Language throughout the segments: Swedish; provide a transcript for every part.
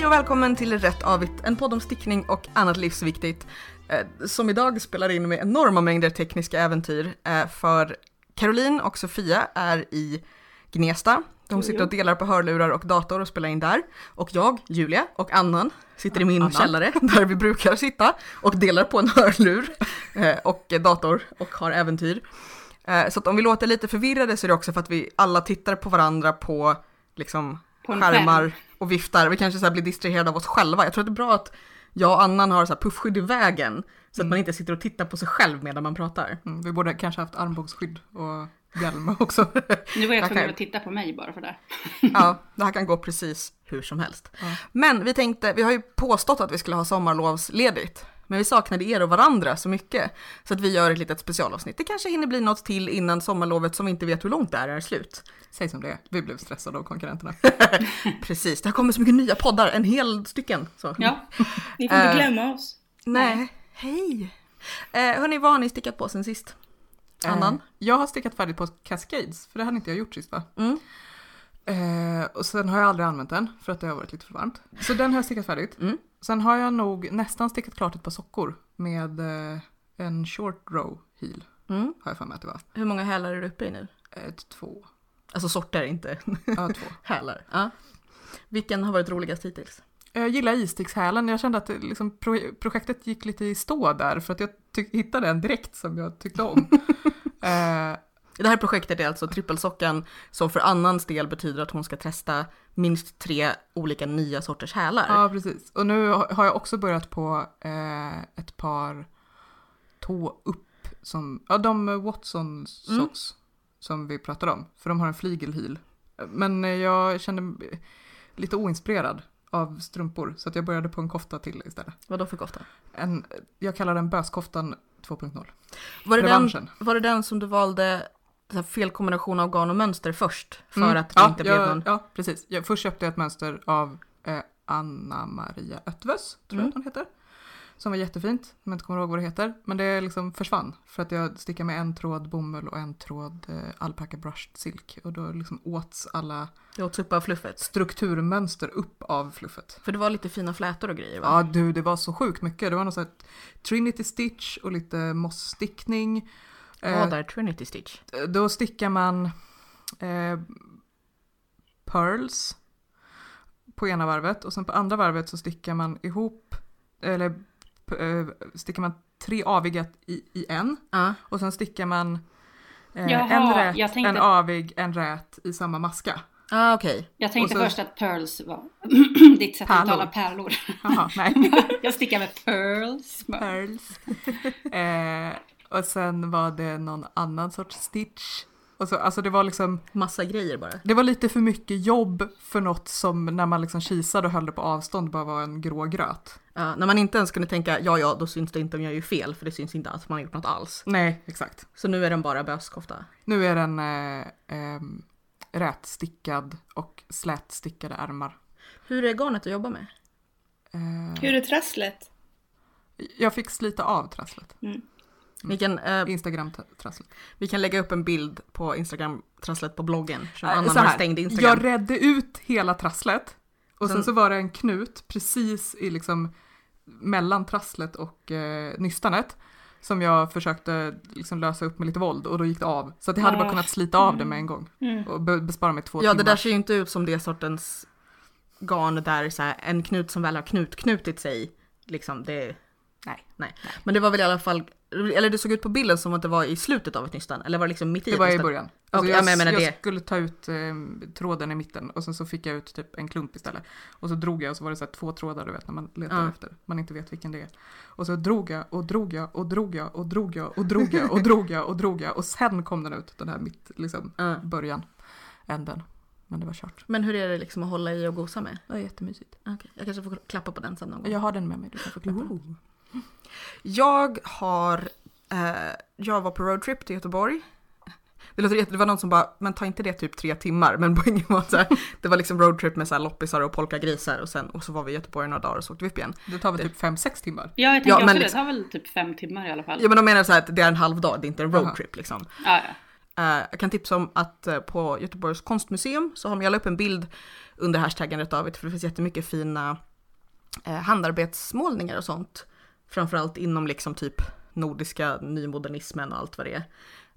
Hej och välkommen till Rätt Avigt, en podd om stickning och annat livsviktigt. Eh, som idag spelar in med enorma mängder tekniska äventyr. Eh, för Caroline och Sofia är i Gnesta. De sitter och delar på hörlurar och dator och spelar in där. Och jag, Julia och Annan sitter i min Anna. källare där vi brukar sitta och delar på en hörlur eh, och dator och har äventyr. Eh, Så att om vi låter lite förvirrade så är det också för att vi alla tittar på varandra på liksom På skärmar skärm. Och viftar. Vi kanske så här blir distraherade av oss själva. Jag tror att det är bra att jag och Annan har så här puffskydd i vägen så att man inte sitter och tittar på sig själv medan man pratar. Mm, vi borde kanske haft armbågsskydd och hjälm också. Nu var jag Jag tvungen kan- att titta på mig bara för det. Ja, det här kan gå precis hur som helst. Ja. Men vi tänkte, vi har ju påstått att vi skulle ha sommarlovsledigt. Men vi saknade er och varandra så mycket. Så att vi gör ett litet specialavsnitt. Det kanske hinner bli något till innan sommarlovet som vi inte vet hur långt det är, är slut. Säg som det är, vi blev stressade av konkurrenterna. Precis, det har kommit så mycket nya poddar, en hel stycken. Så. Ja, ni får inte Eh. glömma oss. Nej, hej. Eh, hörni, vad har ni stickat på sen sist? Annan? Eh, jag har stickat färdigt på Cascades, för det hade inte jag gjort sist va? Mm. Eh, och sen har jag aldrig använt den, för att det har varit lite för varmt. Så den har jag stickat färdigt. Mm. Sen har jag nog nästan stickat klart ett par sockor med eh, en short row heel, Mm. har jag för mig att det var. Hur många hälar är du uppe i nu? Ett, två, Alltså sorter, inte ja två. hälar. Ja. Vilken har varit roligast hittills? Jag gillar istickshälen. Jag kände att det, liksom, pro- projektet gick lite i stå där för att jag ty- hittade en direkt som jag tyckte om. eh, Det här projektet är alltså trippelsockan som för Annans del betyder att hon ska testa minst tre olika nya sorters hälar. ja, precis. Och nu har jag också börjat på eh, ett par tå upp som, ja de Watson socks som vi pratade om. För de har en flygelheel. Men jag kände mig lite oinspirerad av strumpor så att jag började på en kofta till istället. Vad då för kofta? En, jag kallar den böskoftan 2.0. Var det, den, Revanschen. var det den som du valde fel kombination av garn och mönster först? För Mm. att det ja, inte jag, blev någon... Ja, precis. Jag, först köpte jag ett mönster av eh, Anna Maria Ötvös, tror Mm. jag att hon heter. Som var jättefint, men jag inte kommer ihåg vad det heter. Men det liksom försvann för att jag stickade med en tråd bomull och en tråd eh, alpaka brushed silk. Och då liksom åts alla Det åts upp av fluffet. strukturmönster upp av fluffet. För det var lite fina flätor och grejer va? Ja du, det var så sjukt mycket. Det var något sånt Trinity Stitch och lite mossstickning. Eh, Vad är Trinity Stitch? Då stickar man eh, pearls på ena varvet och sen på andra varvet så stickar man ihop, eller eh, stickar man tre aviga i, i en Ja. och sen stickar man eh, Jaha, en rät, tänkte- en avig, en rät i samma maska. Ah, okej. Jag tänkte så- först att pearls var ditt sätt Pärlor. att uttala pärlor. Jaha, nej. jag stickar med pearls. pearls. eh, och sen var det någon annan sorts stitch. Och så, alltså det var liksom Massa grejer bara. Det var lite för mycket jobb för något som när man liksom kisade och höll det på avstånd bara var en grå gröt. Ja, när man inte ens kunde tänka ja, ja, då syns det inte om jag gör fel, för det syns inte att man har gjort något alls. Nej, exakt. Så nu är den bara böskofta. Nu är den eh, ehm, rätstickad och slätstickade ärmar. Hur är garnet att jobba med? Eh, Hur är trasslet? jag fick slita av trasslet. Vi kan, eh, Instagram-trasslet. vi kan lägga upp en bild på Instagram-trasslet på bloggen. Eh, Annan så här, stängd Instagram. Jag redde ut hela trasslet och sen Sen- så var det en knut precis i liksom mellan trasslet och eh, nystanet som jag försökte liksom lösa upp med lite våld och då gick det av. Så att jag hade bara Ah. kunnat slita av det med en gång Mm. och be- bespara mig två Ja, det timmar. där ser ju inte ut som det sortens garn där så här, en knut som väl har knut knutit sig. Liksom, det... Nej. Nej. Men det var väl i alla fall, eller det såg ut på bilden som att det var i slutet av ett nystan, eller var det liksom mitt i Det var i början. Alltså Okej, jag, jag menar jag det. skulle ta ut eh, tråden i mitten och sen så fick jag ut typ en klump istället. Och så drog jag och så var det så två trådar du vet när man letar Ja. efter. Man inte vet vilken det är. Och så drog jag och drog jag och drog jag och drog jag och drog jag och drog jag och drog jag och sen kom den ut den här mitt liksom Ja. början. Änden. Men det var kört. Men hur är det liksom att hålla i och gosa med? Det var jättemysigt. Okej, jag kanske får klappa på den sen någon gång. Jag har den med mig, du kan få klappa den. Jag har, eh, jag var på roadtrip till Göteborg. Det, låter, det var någon som bara, men ta inte det typ tre timmar. Men poängen var att så här, det var liksom roadtrip med så här loppisar och polkagrisar och sen och så var vi i Göteborg några dagar och så åkte vi upp igen. Det tar väl typ 5-6 timmar? Ja, jag tänker Ja, också men det. liksom- Det tar väl typ fem timmar i alla fall. Ja men de menar så här att det är en halv dag, det är inte en roadtrip liksom. Ja, ja. Eh, jag kan tipsa om att eh, på Göteborgs konstmuseum så har de, jag la upp en bild under hashtaggen rätt för det finns jättemycket fina eh, handarbetsmålningar och sånt. Framförallt inom liksom typ nordiska nymodernismen och allt vad det är.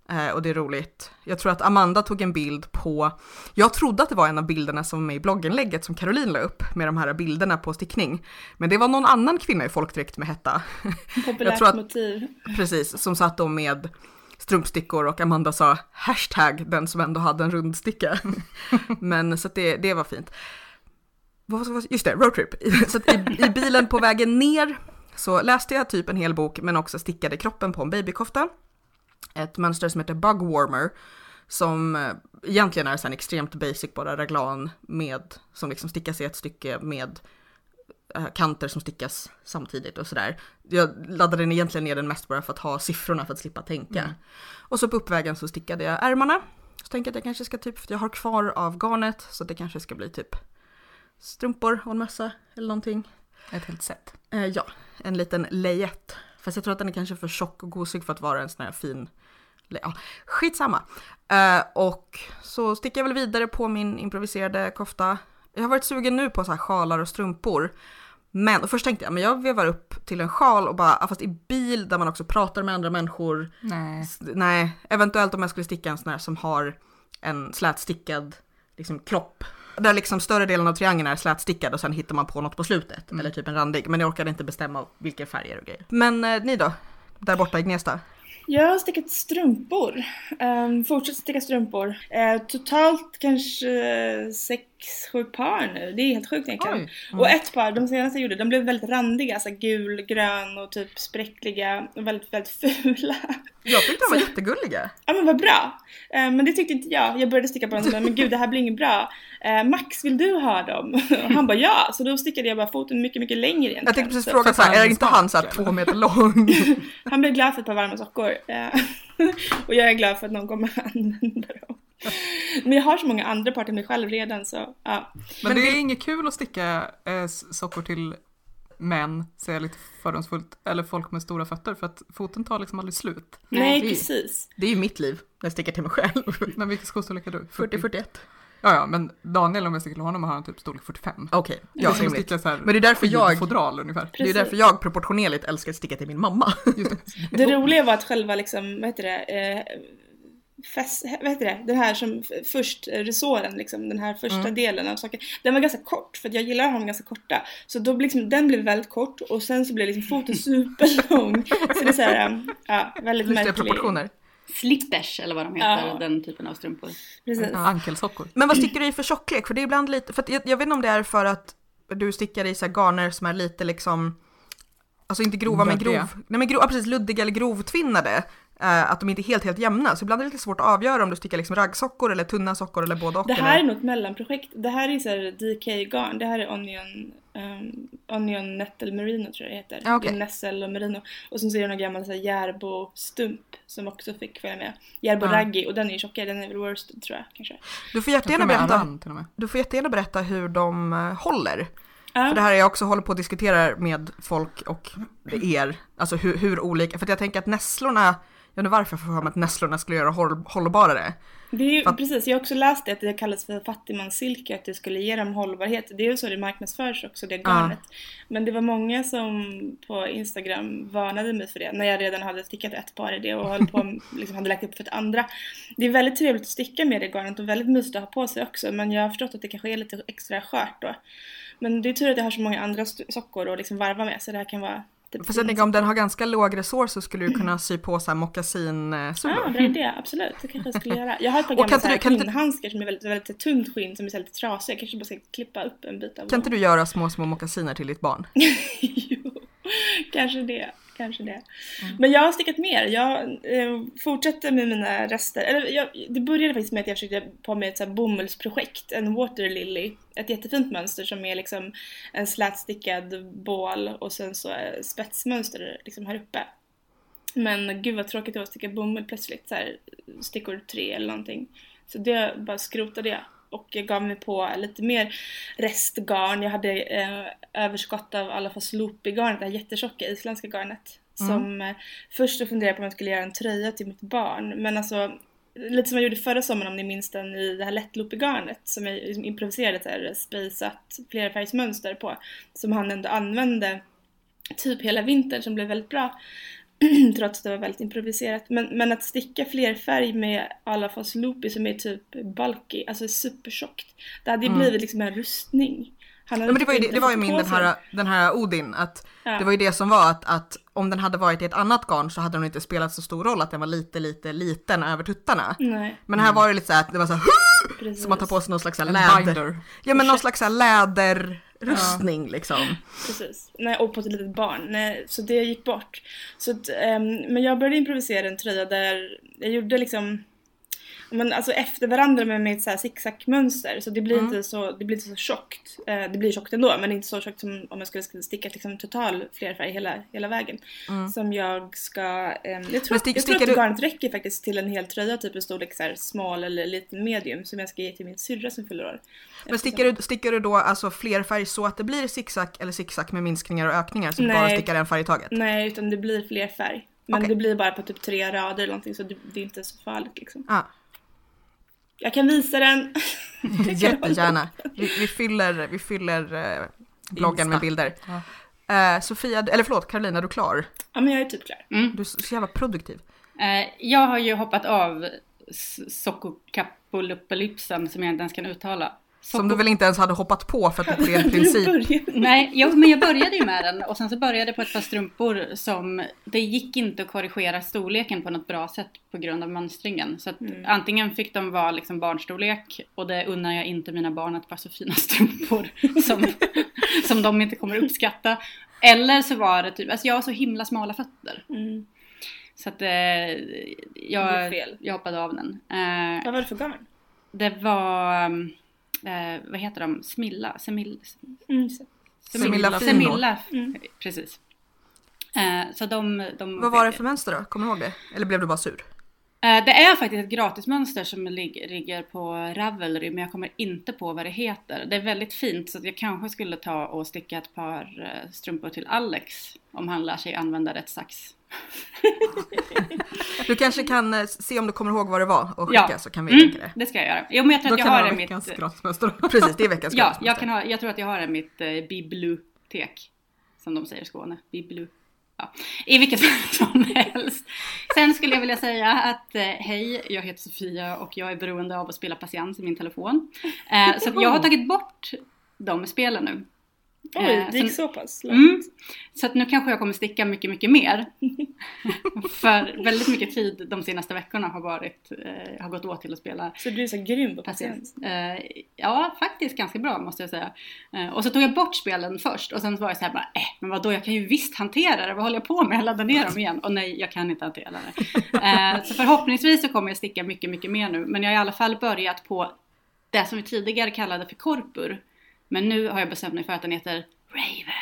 Eh, och det är roligt. Jag tror att Amanda tog en bild på, jag trodde att det var en av bilderna som var med i blogginlägget som Caroline la upp med de här bilderna på stickning. Men det var någon annan kvinna i folkdräkt med hetta. Populärt tror att- motiv. Precis, som satt då med strumpstickor och Amanda sa hashtag den som ändå hade en rundsticka. Men så det, det var fint. Just det, roadtrip. Så i, i bilen på vägen ner så läste jag typ en hel bok men också stickade kroppen på en babykofta. Ett mönster som heter Bug Warmer som eh, egentligen är här extremt basic, bara raglan med, som liksom stickas i ett stycke med eh, kanter som stickas samtidigt och sådär. Jag laddade den egentligen ner den mest bara för att ha siffrorna för att slippa tänka. Och så på uppvägen så stickade jag ärmarna. Så tänkte jag att jag kanske ska typ, för jag har kvar av garnet så det kanske ska bli typ strumpor och en mössa eller någonting. Ett helt set. Eh, ja, en liten layette. Fast jag tror att den är kanske för tjock och gosig för att vara en sån här fin... Ja, skitsamma. Eh, och så sticker jag väl vidare på min improviserade kofta. Jag har varit sugen nu på så här sjalar och strumpor. Men och först tänkte jag, men jag vevar upp till en sjal och bara, fast i bil där man också pratar med andra människor. Nej. Nej, eventuellt om jag skulle sticka en sån här som har en slätstickad liksom klopp. Där liksom större delen av triangeln är slätstickad och sen hittar man på något på slutet. Eller typ en randig. Men jag orkade inte bestämma vilka färger och grejer. Men eh, ni då? Där borta i Gnesta? Jag har stickat strumpor. Um, fortsätter sticka strumpor. Eh, totalt kanske sex, sju par nu. Det är helt sjukt egentligen. Oj. Och ett par, de senaste jag gjorde, de blev väldigt randiga. Så här gul, grön och typ spräckliga och väldigt, väldigt fula. Jag tyckte de var jättegulliga. Ja men vad bra! Eh, men det tyckte inte jag. Jag började sticka på dem och men gud det här blir inget bra. Eh, Max vill du ha dem? Och han bara ja! Så då stickade jag bara foten mycket, mycket längre egentligen. Jag tänkte precis Så- fråga så här, för är inte han så här smak, två meter lång? Han blev glad för ett par varma sockor. eh, och jag är glad för att någon kommer använda dem. Men jag har så många andra par till mig själv redan så ja. Men, Men det är inget kul att sticka eh, sockor till män, säger jag lite fördomsfullt, eller folk med stora fötter för att foten tar liksom aldrig slut. Nej, det är- precis. Det är ju mitt liv, när jag stickar till mig själv. Men vilken skostorlek är du? 40-41. Ja, ja, men Daniel om jag stickar till honom har han typ storlek 45. Okej, det är ja, rimligt. sticka så här Men det är därför jag- fodral ungefär. Det är därför jag proportionerligt älskar att sticka till min mamma. Just det. Det roliga var att själva liksom, vad heter det, eh, fäst, vad heter det, den här som först, eh, resåren liksom, den här första Mm. delen av saken. Den var ganska kort för att jag gillar att ha dem ganska korta. Så då liksom, den blev väldigt kort och sen så blev liksom foten superlång. så det är såhär, um, ja, väldigt Lustiga märklig. proportioner. Slippers eller vad de heter, Ja. den typen av strumpor. Precis. Ankelsockor. Men vad stickar du i för tjocklek? För det är ibland lite, för att jag, jag vet inte om det är för att du stickar i så här garner som är lite liksom, alltså inte grova men grov, nej men grov, ja, precis luddiga eller grovtvinnade. Eh, att de inte är helt helt jämna, så ibland är det lite svårt att avgöra om du stickar liksom raggsockor eller tunna sockor eller både och. Det här är eller... nog ett mellanprojekt. Det här är så här DK-garn. Det här är Onion, um, Onion Nettle Merino tror jag det heter. Okej. Det är Nessel och Merino. Och sen så är det någon gammal så här Järbo Stump som också fick följa med. Järbo Ja. Raggi och den är ju tjockare. Den är väl worsted tror jag kanske. Du får jättegärna berätta, du får jättegärna berätta hur de eh, håller. Ja. För det här är jag också håller på att diskutera med folk och er, alltså hur, hur olika, för att jag tänker att nässlorna, jag undrar varför jag får för mig att nässlorna skulle göra håll, hållbarare. Det är ju, Fatt- precis, jag har också läst det att det kallas för fattigmanssilke, att det skulle ge dem hållbarhet. Det är ju så det marknadsförs också, det garnet. Men det var många som på Instagram varnade mig för det, när jag redan hade stickat ett par i det och höll på, liksom hade lagt upp för ett andra. Det är väldigt trevligt att sticka med det garnet och väldigt mysigt att ha på sig också, men jag har förstått att det kanske är lite extra skört då. Men det är tur att jag har så många andra sockor att liksom varva med, så det här kan vara typ Fast jag tänker om den har ganska låg resår så skulle du kunna sy på så här mockasinsulor. Ja, bra idé. Absolut. Det kanske jag skulle göra. Jag har ett par gamla du- skinnhandskar som är väldigt, väldigt tunt skinn som är lite trasiga. Jag kanske bara ska klippa upp en bit av Kan inte du göra små, små mockasiner till ditt barn? jo, kanske det. Kanske det. Men jag har stickat mer. Jag eh, fortsätter med mina rester. Eller jag, det började faktiskt med att jag försökte på med ett så bomullsprojekt. En water lily. Ett jättefint mönster som är liksom en slätstickad bål och sen så är spetsmönster liksom här uppe. Men gud vad tråkigt det var att sticka bomull plötsligt. Så här, stickor tre eller någonting. Så det bara skrotade jag. Och jag gav mig på lite mer restgarn. Jag hade eh, överskott av alla fast loopy-garnet, det här jättetjocka isländska garnet. Som eh, först så funderade jag på om jag skulle göra en tröja till mitt barn. Men alltså lite som jag gjorde förra sommaren om ni minns den i det här lättloopigarnet som jag liksom improviserade så här spejsat flerfärgsmönster på. Som han ändå använde typ hela vintern som blev väldigt bra. Trots att det var väldigt improviserat. Men, men att sticka flerfärg med Alafas Loopy som är typ bulky, alltså supertjockt. Det hade ju Mm. blivit liksom en rustning. Han hade Ja, men det var ju, typ det var ju min den här, den här Odin, att Ja. det var ju det som var att, att om den hade varit i ett annat garn så hade den inte spelat så stor roll att den var lite, lite liten över tuttarna. Nej, Men här var det lite så att det var så här, precis. som att ta på sig någon slags så här En läder, ja men någon slags så här läderrustning liksom. Precis. Nej, och på ett litet barn. Nej, så det gick bort. Så att, ehm, men jag började improvisera en tröja där jag gjorde liksom men alltså efter varandra men med ett så här zigzag-mönster så det blir, Mm. inte så, det blir inte så tjockt. Eh, det blir tjockt ändå men inte så tjockt som om jag skulle sticka liksom total flerfärg hela, hela vägen. Som jag ska, ehm, jag tror, Mm. Stick- jag tror att du- garnet räcker faktiskt till en hel tröja typ i storlek så här small eller liten medium som jag ska ge till min syrra som fyller år. Men stickar du, stickar du då alltså flerfärg så att det blir zigzag eller zigzag med minskningar och ökningar så du bara Nej. stickar en färg i taget? Nej, utan det blir fler färg. Men Okej. det blir bara på typ tre rader eller någonting så det, det är inte så farligt liksom. Ja, Jag kan visa den. jättegärna. Vi, vi fyller, vi fyller eh, bloggen med Insta. bilder. Eh, Sofia, eller förlåt Karolina, är du klar? Ja men jag är typ klar. Mm. Du är så jävla produktiv. Eh, jag har ju hoppat av s- Sokokappoluppalypsen som jag inte ens kan uttala. Som du väl inte ens hade hoppat på för att det är en princip. Nej, jo, men jag började ju med den och sen så började jag på ett par strumpor som det gick inte att korrigera storleken på något bra sätt på grund av mönstringen. Så att Mm. antingen fick de vara liksom barnstorlek och det unnar jag inte mina barn att vara så fina strumpor som, som de inte kommer uppskatta. Eller så var det typ, alltså jag har så himla smala fötter. Mm. Så att eh, jag, jag hoppade av den. Eh, Vad var det för garn? det var, eh, vad heter de, Smilla? Semil, Mm. Semilla Fino. Semilla, Mm. precis. Eh, så de, de Vad var det för mönster då? Kommer du ihåg det? Eller blev du bara sur? Eh, det är faktiskt ett gratismönster som lig- ligger på Ravelry men jag kommer inte på vad det heter. Det är väldigt fint så jag kanske skulle ta och sticka ett par eh, strumpor till Alex om han lär sig använda rätt sax. Du kanske kan eh, se om du kommer ihåg vad det var och skicka Ja. så kan vi Mm, det. det ska jag göra. Jo men jag tror Då att jag kan det har vara det i veckans mitt... Precis, det är veckans Ja, jag, kan ha, jag tror att jag har det mitt eh, bibliotek. Som de säger i Skåne. Biblu. Ja. I vilket fall som helst. Sen skulle jag vilja säga att eh, hej, jag heter Sofia och jag är beroende av att spela patiens i min telefon. Eh, så jag har tagit bort de spelen nu. Oj, Eh, det gick så- så pass långt. Mm. Så att nu kanske jag kommer sticka mycket, mycket mer. För väldigt mycket tid de senaste veckorna har varit, eh, har gått åt till att spela Så du är så grym på patiens. Eh, ja, faktiskt ganska bra måste jag säga. Eh, och så tog jag bort spelen först och sen var jag så här bara, eh, men vadå, jag kan ju visst hantera det, vad håller jag på med? Jag laddar ner dem igen. Och nej, jag kan inte hantera det. Eh, så förhoppningsvis så kommer jag sticka mycket, mycket mer nu. Men jag har i alla fall börjat på det som vi tidigare kallade för korpur. Men nu har jag bestämt mig för att den heter Raven.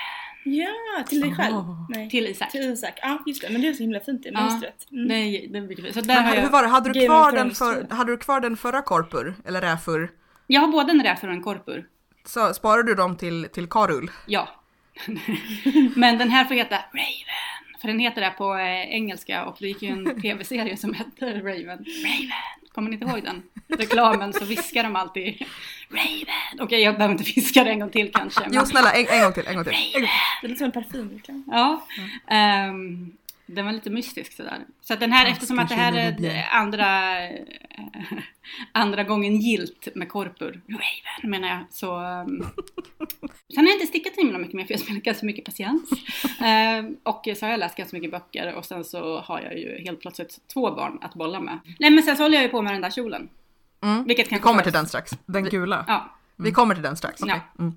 Ja, till dig själv. Åh. Nej. Till Isak. Till Isak. Ja, just det. Men det är så himla fint i Ja. mönstret. Mm. Det är, det mycket fint. Så där Men har hur jag, var det, hade du, kvar den för, jag. hade du kvar den förra korpur? Eller räfur? jag har både en räfur och en korpur. Så sparade du dem till, till karull? Ja. Men den här får heta Raven. För den heter det på eh, engelska och det gick ju en tv-serie som hette Raven. Raven! Kommer ni inte ihåg den? Reklamen så viskar de alltid Raven. Okej, jag behöver inte viska det en gång till kanske. Men... Jo snälla, en, en gång till, en gång till. Raven! Det är lite som en parfymreklam. Ja. ehm, den var lite mystisk sådär. Så att den här, eftersom att det här är andra, andra gången gilt med korpur, Raven menar jag, så... Um, sen har jag inte stickat himla mycket mer för jag spelar ganska mycket patiens. Ehm, och så har jag läst ganska mycket böcker och sen så har jag ju helt plötsligt två barn att bolla med. Nej men sen så håller jag ju på med den där kjolen. Mm. Vilket Vi kanske kommer till den strax. Den gula. Ja, Vi kommer till den strax. Ja. Mm.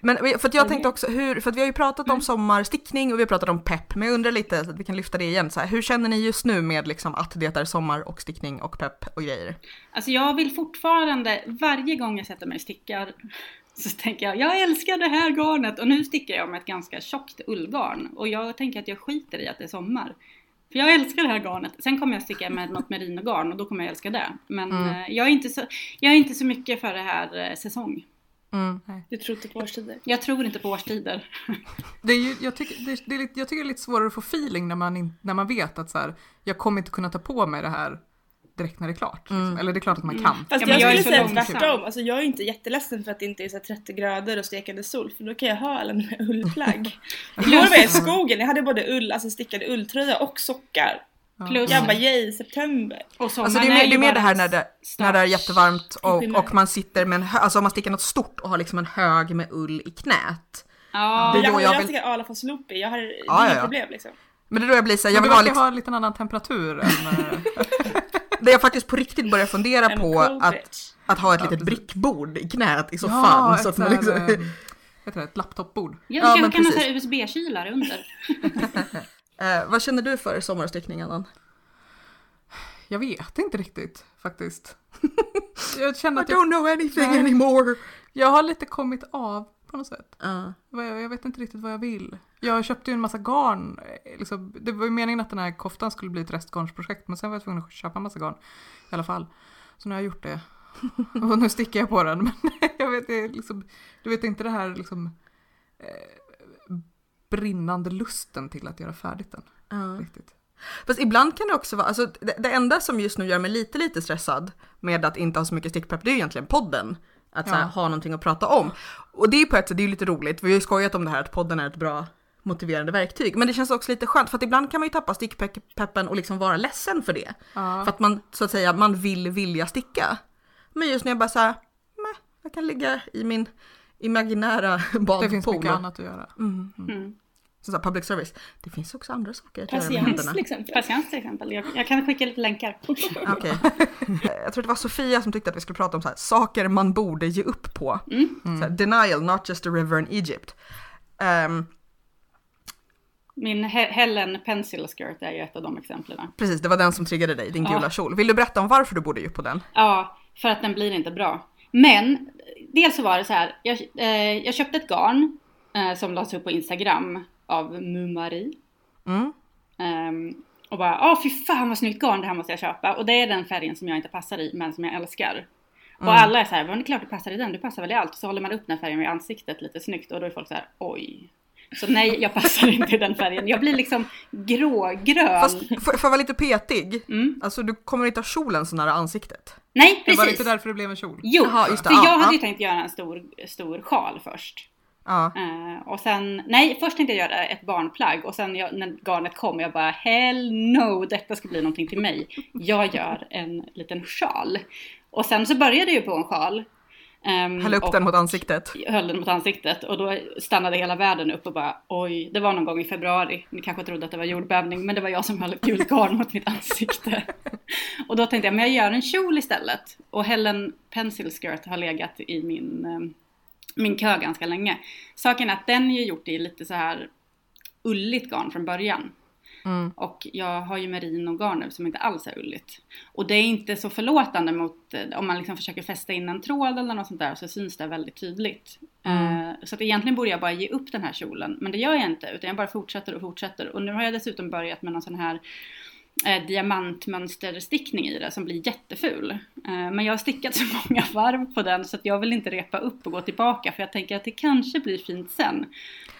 Men för att jag tänkte också hur, för att vi har ju pratat om sommarstickning och vi har pratat om pepp, men jag undrar lite, så att vi kan lyfta det igen, så här, hur känner ni just nu med liksom att det är sommar och stickning och pepp och grejer? Alltså jag vill fortfarande, varje gång jag sätter mig och stickar så tänker jag, jag älskar det här garnet och nu stickar jag med ett ganska tjockt ullgarn och jag tänker att jag skiter i att det är sommar. För jag älskar det här garnet. Sen kommer jag sticka med något merinogarn och då kommer jag älska det. Men Mm. eh, jag, är inte så, jag är inte så mycket för det här eh, säsong. Mm. Du tror inte på årstider. Jag tror inte på årstider. Det är ju, jag, tycker, det, det är lite, jag tycker det är lite svårare att få feeling när man, in, när man vet att så här, jag kommer inte kunna ta på mig det här direkt när det är klart. Liksom. Eller det är klart att man kan. Fast Ja, men jag, jag är skulle säga tvärtom. Alltså, jag är inte jätteledsen för att det inte är så här 30 grader och stekande sol. För då kan jag ha alla mina ullplagg. Igår var jag i skogen. Jag hade både ull, alltså stickad ulltröja och sockar. Plus, Jag bara yay, september. och sommaren Alltså det är mer, ju det, är mer det här när det, när det är jättevarmt och, och man sitter med en hö- alltså om man sticker något stort och har liksom en hög med ull i knät. Ja, Det är jag, då har- jag jag vill- stickar Ala från Sloopy. Jag har är Ja, inga ja, ja. problem liksom. Men det är då jag blir såhär, jag Jag vill ha liksom, ha en liten annan temperatur än... eh, det jag faktiskt på riktigt börjar fundera på att, bitch. att ha ett Ja, litet brickbord i knät i ja, soffan. så ett att man så liksom, eh, vad heter det, ett laptopbord. Ja, Ja, du kanske kan ha så USB-kylare under. eh, vad känner du för sommarstickning Annan? Jag vet inte riktigt faktiskt. Jag känner I att jag, don't know anything Nej. anymore. jag har lite kommit av på något sätt. Vad Jag vet inte riktigt vad jag vill. Jag köpte ju en massa garn. eh, Liksom, det var ju meningen att den här koftan skulle bli ett restgarnsprojekt men sen var jag tvungen att köpa en massa garn i alla fall. Så nu har jag gjort det. Och nu stickar jag på den. Men jag vet, det liksom, du vet inte det här liksom eh, brinnande lusten till att göra färdigt den. Ja. Riktigt. Fast ibland kan det också vara, alltså det, det enda som just nu gör mig lite lite stressad med att inte ha så mycket stickpepp det är ju egentligen podden. Att så här, Ja. ha någonting att prata om. Och det är ju på ett sätt, det är lite roligt, vi har ju skojat om det här att podden är ett bra motiverande verktyg. Men det känns också lite skönt för att ibland kan man ju tappa stickpeppen och liksom vara ledsen för det. Ja. För att man så att säga, man vill vilja sticka. Men just när jag bara såhär, jag kan ligga i min imaginära badpool. Det finns mycket annat att göra. Mm. Mm. Så så här, public service. Det finns också andra saker att göra med Patiens händerna. till exempel. Patiens till exempel. Jag, jag kan skicka lite länkar. Okej. Jag tror det var Sofia som tyckte att vi skulle prata om så här, saker man borde ge upp på. Mm. Så här, denial, not just a river in Egypt. Ehm, Min He- Helen Pencil Skirt är ju ett av de exemplen. precis, det var den som triggade dig, din Ja. gula kjol. Vill du berätta om varför du borde ge upp på den? Ja, för att den blir inte bra. Men dels så var det så här, jag, eh, jag köpte ett garn eh, som lades upp på Instagram av Mumari. Mm. Ehm, och bara, åh fy fan vad snyggt garn, det här måste jag köpa. Och det är den färgen som jag inte passar i, men som jag älskar. Och alla är så här, men det är klart du passar i den, du passar väl i allt. Så håller man upp den färgen vid ansiktet lite snyggt och då är folk så här, oj. Så nej, jag passar inte i den färgen. Jag blir liksom grågrön. Fast får får jag vara lite petig? Mm. Alltså du kommer inte ha kjolen så nära ansiktet. Nej, Det var precis. inte därför det blev en kjol. Jo, Jaha, för Ja, jag hade ja. ju tänkt göra en stor, stor sjal först. Ja. Eh, och sen, nej, först tänkte jag göra ett barnplagg och sen jag, när garnet kom, jag bara hell no, detta ska bli någonting till mig. Jag gör en liten sjal. Och sen så började jag ju på en sjal. Ehm, Häll upp den mot ansiktet. höll den mot ansiktet och då stannade hela världen upp och bara oj, det var någon gång i februari. Ni kanske trodde att det var jordbävning, men det var jag som höll ett gult garn mot mitt ansikte. och då tänkte jag, men jag gör en kjol istället. Och Helen Pencil Skirt har legat i min, eh, min kö ganska länge. Saken är att den är gjort i lite så här ulligt garn från början. Mm. Och jag har ju merino-garn nu som inte alls är ulligt. Och det är inte så förlåtande mot, eh, om man liksom försöker fästa in en tråd eller något sånt där så syns det väldigt tydligt. Mm. Eh, så att egentligen borde jag bara ge upp den här kjolen. Men det gör jag inte utan jag bara fortsätter och fortsätter. Och nu har jag dessutom börjat med någon sån här eh, diamantmönsterstickning i det som blir jätteful. Eh, men jag har stickat så många varv på den så att jag vill inte repa upp och gå tillbaka för jag tänker att det kanske blir fint sen.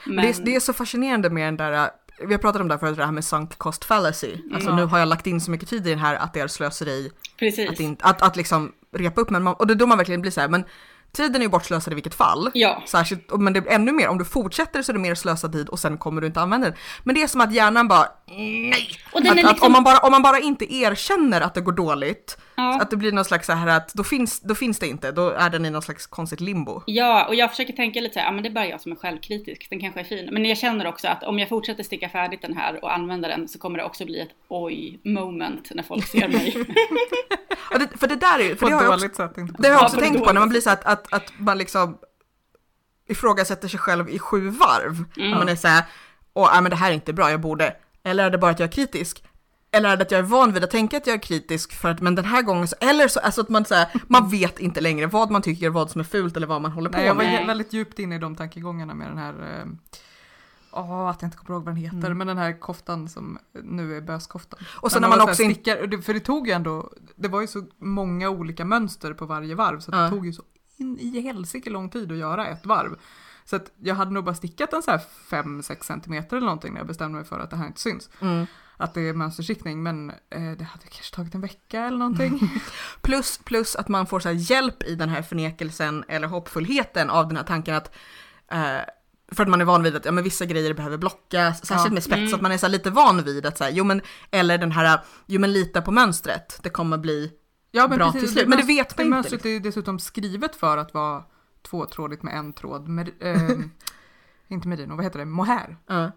Men, Det, är, det är så fascinerande med den där, vi har pratat om det här förut, det här med sunk cost fallacy. Alltså Mm. nu har jag lagt in så mycket tid i den här att det är slöseri precis. att, inte, att, att liksom repa upp, men man, och det är då man verkligen blir så här, men tiden är ju bortslösad i vilket fall. Ja. Särskilt, men det är ännu mer, om du fortsätter så är det mer slösad tid och sen kommer du inte använda den. Men det är som att hjärnan bara, nej! Och den Att, är att liksom- om, man bara, om man bara inte erkänner att det går dåligt, Ja. att det blir någon slags så här att då finns, då finns det inte, då är den i någon slags konstigt limbo. Ja, och jag försöker tänka lite så här, ja men det är bara jag som är självkritisk, den kanske är fin. Men jag känner också att om jag fortsätter sticka färdigt den här och använda den så kommer det också bli ett oj moment när folk ser mig. Och det, för det där är för det har jag också, sätt. Det har jag Ja, också tänkt på när man blir så att, att, att man liksom ifrågasätter sig själv i sju varv. Mm. Man är så här, åh, nej, men det här är inte bra, jag borde. Eller är det bara att jag är kritisk? Eller är det att jag är van vid att tänka att jag är kritisk för att, men den här gången så, eller så, alltså att man så här, man vet inte längre vad man tycker, vad som är fult eller vad man håller på Nej, jag var med. Nej. he- väldigt djupt inne i de tankegångarna med den här, eh, åh att jag inte kommer ihåg vad den heter, Mm. men den här koftan som nu är böskoftan. Och så Men när man var här också stickar, för det tog ju ändå, det var ju så många olika mönster på varje varv så Ja. det tog ju så in i helsike lång tid att göra ett varv. Så att jag hade nog bara stickat en så här 5-6 centimeter eller någonting när jag bestämde mig för att det här inte syns. Mm. Att det är mönsterstickning men eh, det hade kanske tagit en vecka eller någonting. Plus, plus att man får så hjälp i den här förnekelsen eller hoppfullheten av den här tanken att eh, för att man är van vid att ja, men vissa grejer behöver blockas, särskilt Ja. med spets, Mm. att man är så lite van vid att så här, jo men, eller den här, jo men lita på mönstret, det kommer bli, Ja Bra till slut, men det vet man inte, mönstret är dessutom skrivet för att vara tvåtrådigt med en tråd. Med, ehm, inte merino, vad heter det? Mohair. ja.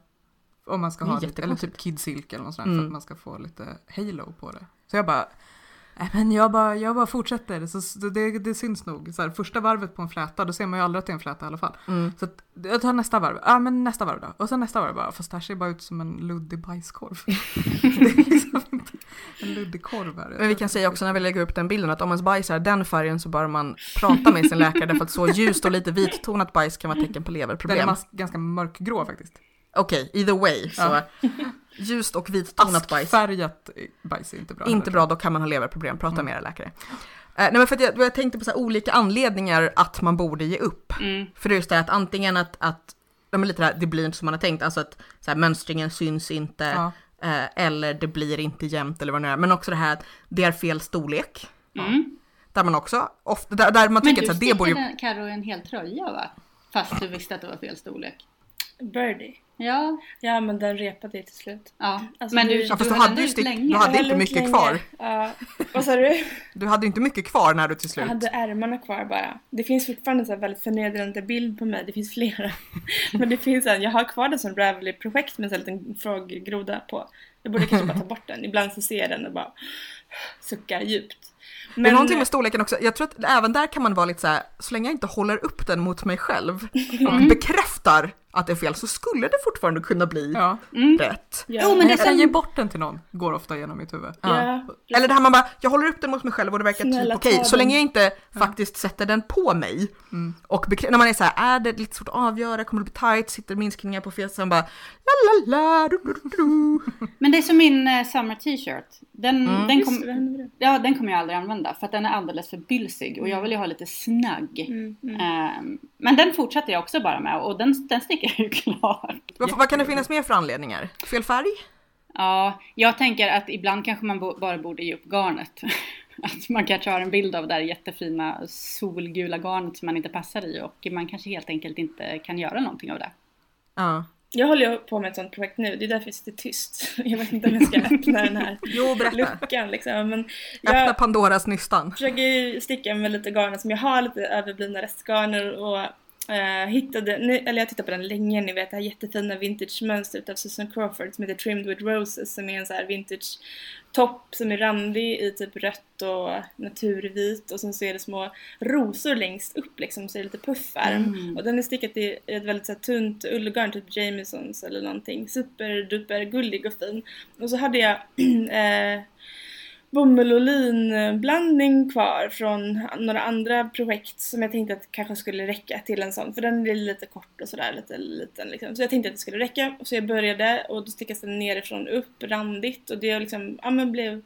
Om man ska ha lite, eller typ kid silk eller något sånt där, för Mm. att man ska få lite halo på det. Så jag bara, men jag bara, jag bara fortsätter. Så det, det syns nog. Så här, första varvet på en fläta, då ser man ju aldrig att det är en fläta i alla fall. Mm. Så att, jag tar nästa varv, ja men nästa varv då. Och sen nästa varv bara, fast det här ser bara ut som en luddig bajskorv. det är liksom inte en luddig korv här. Men vi kan säga också när vi lägger upp den bilden att om ens bajs är den färgen så bör man prata med sin läkare därför att så ljust och lite vittonat bajs kan vara tecken på Den är leverproblem. ganska mörkgrå faktiskt. Okej, either way. Så Ja. Ljust och vittonat bajs. Askfärgat bajs är inte bra. Inte heller. bra, då kan man ha leverproblem. Prata Mm. med era läkare. Eh, nej men för att jag, jag tänkte på så olika anledningar att man borde ge upp. Mm. För det är just det att antingen att, att men lite det, här, det blir inte som man har tänkt, alltså att så här, mönstringen syns inte, Ja. eh, eller det blir inte jämnt eller vad det nu är. Men också det här att det är fel storlek. Mm. Där man också, ofta, där, där man Men tycker du att så här, det borde ju... stickade Karo en hel tröja va? Fast du visste att det var fel storlek. Birdie. Ja, Ja men den repade ju till slut. ja. Alltså, men du, Ja, fast du du hade ju stick- länge. du hade Jag inte mycket länge. kvar. Ja. Vad sa du? Du hade inte mycket kvar när du till Jag slut... hade ärmarna kvar bara. Det finns fortfarande en så här väldigt förnedrande bild på mig. Det finns flera. Men det finns en. Jag har kvar den som Ravelry-projekt med en liten fråggroda på. Jag borde kanske bara ta bort den. Ibland så ser jag den och bara suckar djupt. Men, det är någonting med storleken också, jag tror att även där kan man vara lite så här, så länge jag inte håller upp den mot mig själv och Mm. bekräftar att det är fel så skulle det fortfarande kunna bli Ja. Mm. rätt. Ja. Jo, men det jag kan som- ge bort den till någon, går ofta genom mitt huvud. Ja. Eller det här man bara, jag håller upp den mot mig själv och det verkar Snälla, typ okej, ta så länge jag inte faktiskt sätter den på mig. Mm. Och när man är så här, är det lite svårt att avgöra, kommer det bli tight, sitter minskningar på fel, så man bara la la la, du, du, du, du. Men det är som min eh, summer t-shirt. Den, Mm. den, kom, det? ja, den kommer jag aldrig använda för att den är alldeles för bylsig och jag vill ju ha lite snagg. Mm, mm. Ehm, men den fortsätter jag också bara med och den, den sticker ju klart. Vad, vad kan det finnas mer för anledningar? Fel färg? Ja, jag tänker att ibland kanske man bara borde ge upp garnet. Att man kanske har en bild av det där jättefina solgula garnet som man inte passar i och man kanske helt enkelt inte kan göra någonting av det. Ja. Jag håller på med ett sånt projekt nu. Det är därför jag sitter tyst. Jag vet inte om jag ska öppna den här Jo, berätta. luckan liksom. Men Öppna jag Pandoras nystan. försöker ju sticka med lite garner som jag har, lite överblivna restgarner och eh, hittade, nu, eller jag tittade på den länge, ni vet det här jättefina vintage-mönstret av Susan Crawford som heter Trimmed with Roses som är en så här vintage topp som är randig i typ rött och naturvit och sen så är det små rosor längst upp liksom så är det lite puffärm. Mm. Och den är stickad i ett väldigt så här, tunt ullgarn, typ Jamesons eller någonting. Superduper gullig och fin. Och så hade jag eh, bomull och linblandning kvar från några andra projekt som jag tänkte att kanske skulle räcka till en sån. För den är lite kort och sådär, lite liten liksom. Så jag tänkte att det skulle räcka. Så jag började och då stickas den nerifrån upp, randigt. Och det liksom, ja men blev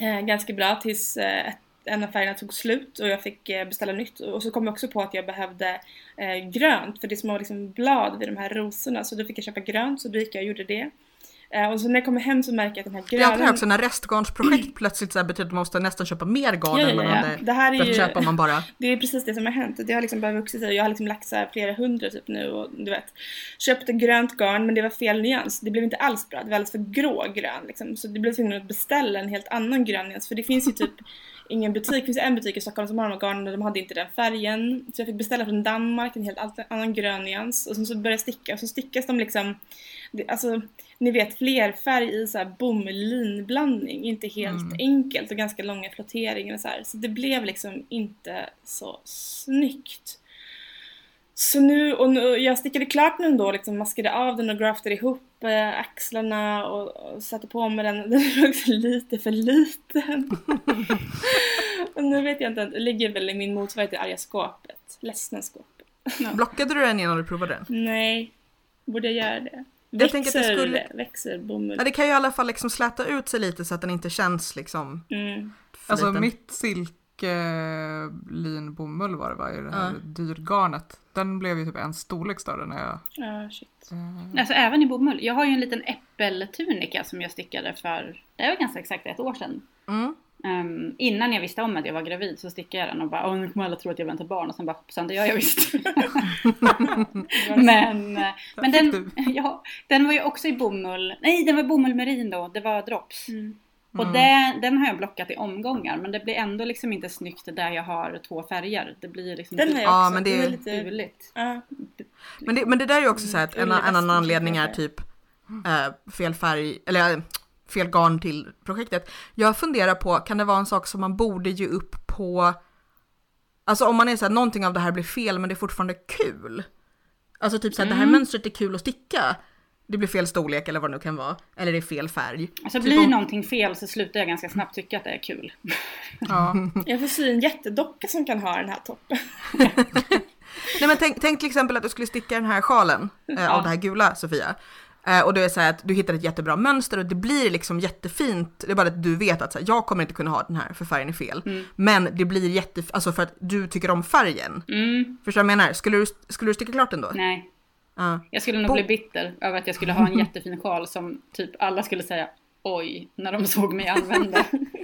eh, ganska bra tills eh, en av färgerna tog slut och jag fick eh, beställa nytt. Och så kom jag också på att jag behövde eh, grönt för det är små liksom, blad vid de här rosorna. Så då fick jag köpa grönt så då gick jag och gjorde det. Eh, och så när jag kommer hem så märker jag att den här Det är alltid gröna... också när restgarnsprojekt plötsligt så betyder att man måste nästan köpa mer garn Ja, än man ja, ja. hade. Det här är ju... köpa man bara. Det är precis det som har hänt. Det har liksom bara vuxit sig. Jag har liksom lagt så här flera hundra typ nu och du vet. Köpte grönt garn men det var fel nyans. Det blev inte alls bra. Det var alldeles för grå grön liksom. Så det blev tvungen att beställa en helt annan grön nyans. För det finns ju typ ingen butik. Det finns en butik i Stockholm som har de här garnen och de hade inte den färgen. Så jag fick beställa från Danmark en helt annan grön nyans. Och sen så började jag sticka och så stickas de liksom det, alltså, ni vet flerfärg i så här bomull-linblandning, inte helt Mm. enkelt och ganska långa flotteringar och så här. Så det blev liksom inte så snyggt. Så nu, och nu, jag stickade klart den då, liksom maskade av den och graftade ihop eh, axlarna och, och satte på mig den. Den också lite för liten. och nu vet jag inte, det ligger väl i min motsvarighet till arga skåpet, ledsna skåpet. Blockade du den innan du provade den? Nej, borde jag göra det? Jag tänker att det Växer, skulle- växer bomull? Ja, det kan ju i alla fall liksom släta ut sig lite så att den inte känns liksom Mm. Alltså liten. mitt silk mycket linbomull var det va, i det här Ja. dyrgarnet. Den blev ju typ en storlek större när jag... Ja, shit. eh, Alltså även i bomull. Jag har ju en liten äppeltunika som jag stickade för, det var ganska exakt ett år sedan. Mm. Ehm, innan jag visste om att jag var gravid så stickade jag den och bara Åh, nu kommer alla tro att jag väntar barn och sen bara hoppsan det gör jag visst. men eh, men den, ja, den var ju också i bomull, nej den var bomull merino, det var drops. Mm. Och det, den har jag blockat i omgångar men det blir ändå liksom inte snyggt där jag har två färger. Det blir liksom Den har jag Ja, men det Den är- är lite... uligt. Ja. Men, det, men det där är ju också så här att en, Mm, en annan västen, anledning är typ eh, fel färg, eller eh, fel garn till projektet. Jag funderar på, kan det vara en sak som man borde ge upp på, alltså om man är så här, någonting av det här blir fel men det är fortfarande kul. Alltså typ så här, det här mönstret är kul att sticka. Det blir fel storlek eller vad det nu kan vara. Eller det är fel färg. Alltså Typ blir om- någonting fel så slutar jag ganska snabbt tycka att det är kul. Ja, Jag får sy en jättedocka som kan ha den här toppen. Nej men tänk, tänk till exempel att du skulle sticka den här sjalen eh, av det här gula Sofia. Eh, och det är så här att du hittar ett jättebra mönster och det blir liksom jättefint. Det är bara att du vet att så här, jag kommer inte kunna ha den här för färgen är fel. Men det blir jättefint, alltså för att du tycker om färgen. Mm, Förstår du vad jag menar? Skulle du, skulle du sticka klart den då? nej. Ja. Jag skulle nog På- bli bitter över att jag skulle ha en jättefin sjal som typ alla skulle säga oj när de såg mig använda.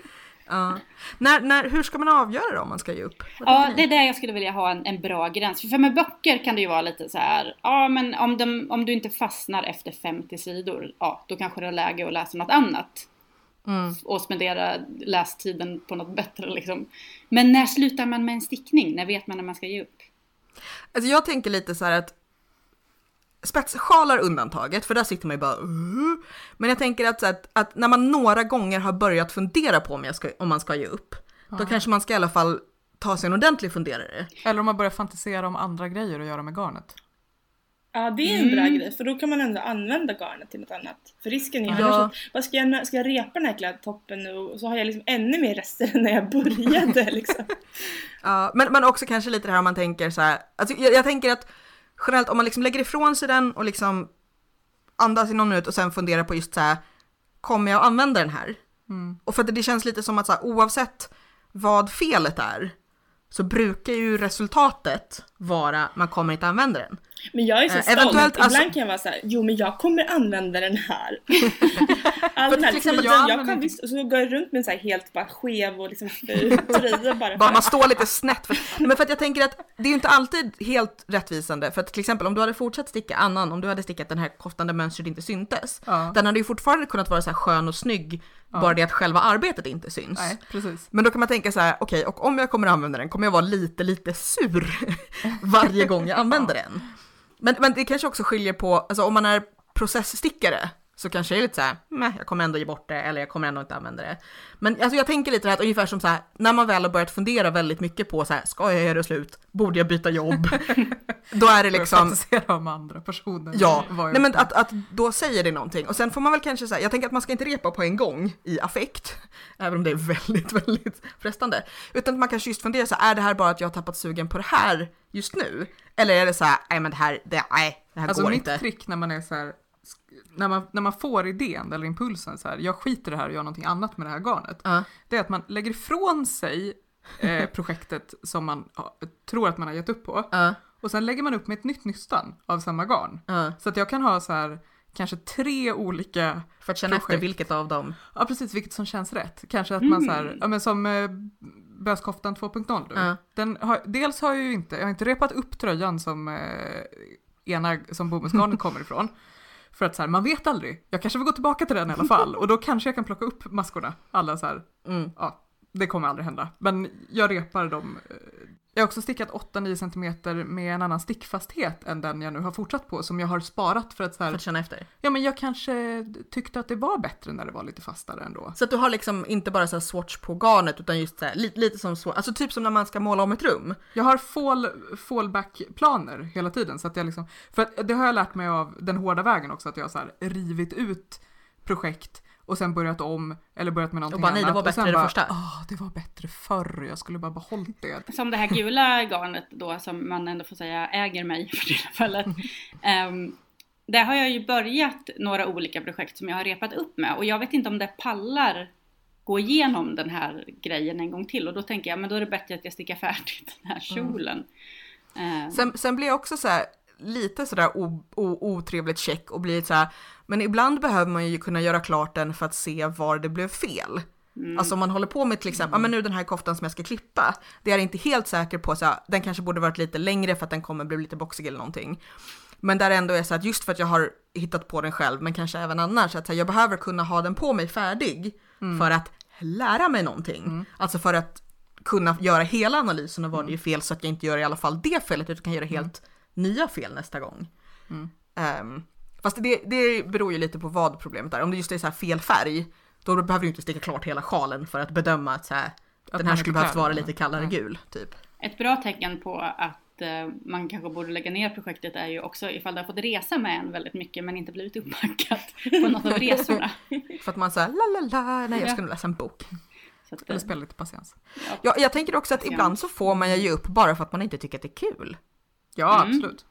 Ja. När, när, hur ska man avgöra då om man ska ge upp? Vad ja, det är där jag skulle vilja ha en, en bra gräns. För, för med böcker kan det ju vara lite så här, ja men om, de, om du inte fastnar efter 50 sidor, ja då kanske det är läge att läsa något annat. Mm. Och spendera lästiden på något bättre liksom. Men när slutar man med en stickning? När vet man när man ska ge upp? Alltså jag tänker lite så här att spetssjalar undantaget, för där sitter man ju bara uh. Men jag tänker att, så att, att när man några gånger har börjat fundera på om, jag ska, om man ska ge upp, då kanske man ska i alla fall ta sig en ordentlig funderare. eller om man börjar fantisera om andra grejer att göra med garnet. Ja, det är en bra Mm. grej för då kan man ändå använda garnet till något annat. För risken är ju Ja. att, vad ska jag, ska jag repa den här klädtoppen nu och så har jag liksom ännu mer rester än när jag började liksom. Ja, men, men också kanske lite det här om man tänker så här, alltså jag, jag tänker att generellt om man liksom lägger ifrån sig den och liksom andas i någon minut och sen funderar på just så här, kommer jag använda den här? Mm. Och för att det känns lite som att så här, oavsett vad felet är så brukar ju resultatet vara man kommer inte använda den. Men jag är så Eh, stolt. eventuellt, Ibland alltså- kan jag vara så här, jo men jag kommer använda den här. All den här liksom, jag, jag kan visst, och så går jag runt med en så här helt bara skev och liksom tröja bara. Bara man står lite snett. För, men för att jag tänker att det är ju inte alltid helt rättvisande. För att till exempel om du hade fortsatt sticka annan, om du hade stickat den här koftande mönstret inte syntes. Ja. Den hade ju fortfarande kunnat vara så här skön och snygg, bara det att själva arbetet inte syns. Nej, precis. Men då kan man tänka så här, okej, och om jag kommer använda den kommer jag vara lite, lite sur varje gång jag använder den. Men, men det kanske också skiljer på, alltså om man är processstickare så kanske det är lite så här, "Meh, jag kommer ändå ge bort det eller jag kommer ändå inte använda det. Men alltså jag tänker lite det här, att ungefär som så här, när man väl har börjat fundera väldigt mycket på så här, ska jag göra slut? Borde jag byta jobb? Då är det liksom, fantisera om andra personer. Ja, Vad jag nej men att, att då säger det någonting. Och sen får man väl kanske säga, jag tänker att man ska inte repa på en gång i affekt, även om det är väldigt, väldigt frestande. Utan att man kanske just funderar så här, är det här bara att jag har tappat sugen på det här just nu? Eller är det så här, nej men det här, det, nej, det här Alltså går mitt inte. trick när man är så här, när man, när man får idén eller impulsen så här, jag skiter i det här och gör någonting annat med det här garnet. Ja. Det är att man lägger ifrån sig eh, projektet som man ja, tror att man har gett upp på. Ja, Och sen lägger man upp med ett nytt nystan av samma garn. ja. Så att jag kan ha så här kanske tre olika, För att känna efter Projekt. vilket av dem. ja precis vilket som känns rätt. Kanske att man så här, ja men som eh, böskoftan 2.0 nu. Ja. Den har, dels har jag ju inte, jag har inte repat upp tröjan som eh, ena som bomullsgarnet kommer ifrån. För att så här, man vet aldrig. Jag kanske vill gå tillbaka till den i alla fall och då kanske jag kan plocka upp maskorna. Alla så här, Mm. ja, det kommer aldrig hända. Men jag repar dem. Jag har också stickat 8-9 cm med en annan stickfasthet än den jag nu har fortsatt på som jag har sparat för att så För här, att känna efter. ja men jag kanske tyckte att det var bättre när det var lite fastare ändå. Så att du har liksom inte bara så här swatch på garnet utan just så här, lite, lite som så, alltså typ som när man ska måla om ett rum. Jag har fall, fallback-planer hela tiden så att jag liksom, för att det har jag lärt mig av den hårda vägen också att jag har så här rivit ut projekt och sen börjat om eller börjat med någonting Och bara, nej, det annat. var och sen bättre det bara, första. "Ah, det var bättre förr, jag skulle bara behållit det. Som det här gula garnet då som man ändå får säga äger mig för tillfället. Um, där har jag ju börjat några olika projekt som jag har repat upp med och jag vet inte om det pallar gå igenom den här grejen en gång till och då tänker jag men då är det bättre att jag stickar färdigt den här kjolen. Eh, Sen, sen blir jag också så här, lite sådär otrevligt check och blir lite så här, men ibland behöver man ju kunna göra klart den för att se var det blev fel. Alltså om man håller på med till exempel, ja men nu den här koftan som jag ska klippa, det är jag inte helt säker på, så här, den kanske borde varit lite längre för att den kommer bli lite boxig eller någonting. Men där ändå är så att just för att jag har hittat på den själv, men kanske även annars, att så här, jag behöver kunna ha den på mig färdig för att lära mig någonting. Alltså för att kunna göra hela analysen av vad det är fel så att jag inte gör i alla fall det felet utan kan göra helt nya fel nästa gång. Ehm, fast det, det beror ju lite på vad problemet är. Om det just är så här fel färg, då behöver du inte sticka klart hela sjalen för att bedöma att så här, den här är skulle behövt vara lite kallare Ja. gul, typ. Ett bra tecken på att eh, man kanske borde lägga ner projektet är ju också ifall du har fått resa med en väldigt mycket men inte blivit uppbackat på något av resorna. För att man säger la la la, nej jag ska nog läsa en bok. Så att, eh, Eller spela lite patiens. ja. Ja, jag tänker också att ibland så får man ju upp bara för att man inte tycker att det är kul. Ja, Mm. absolut.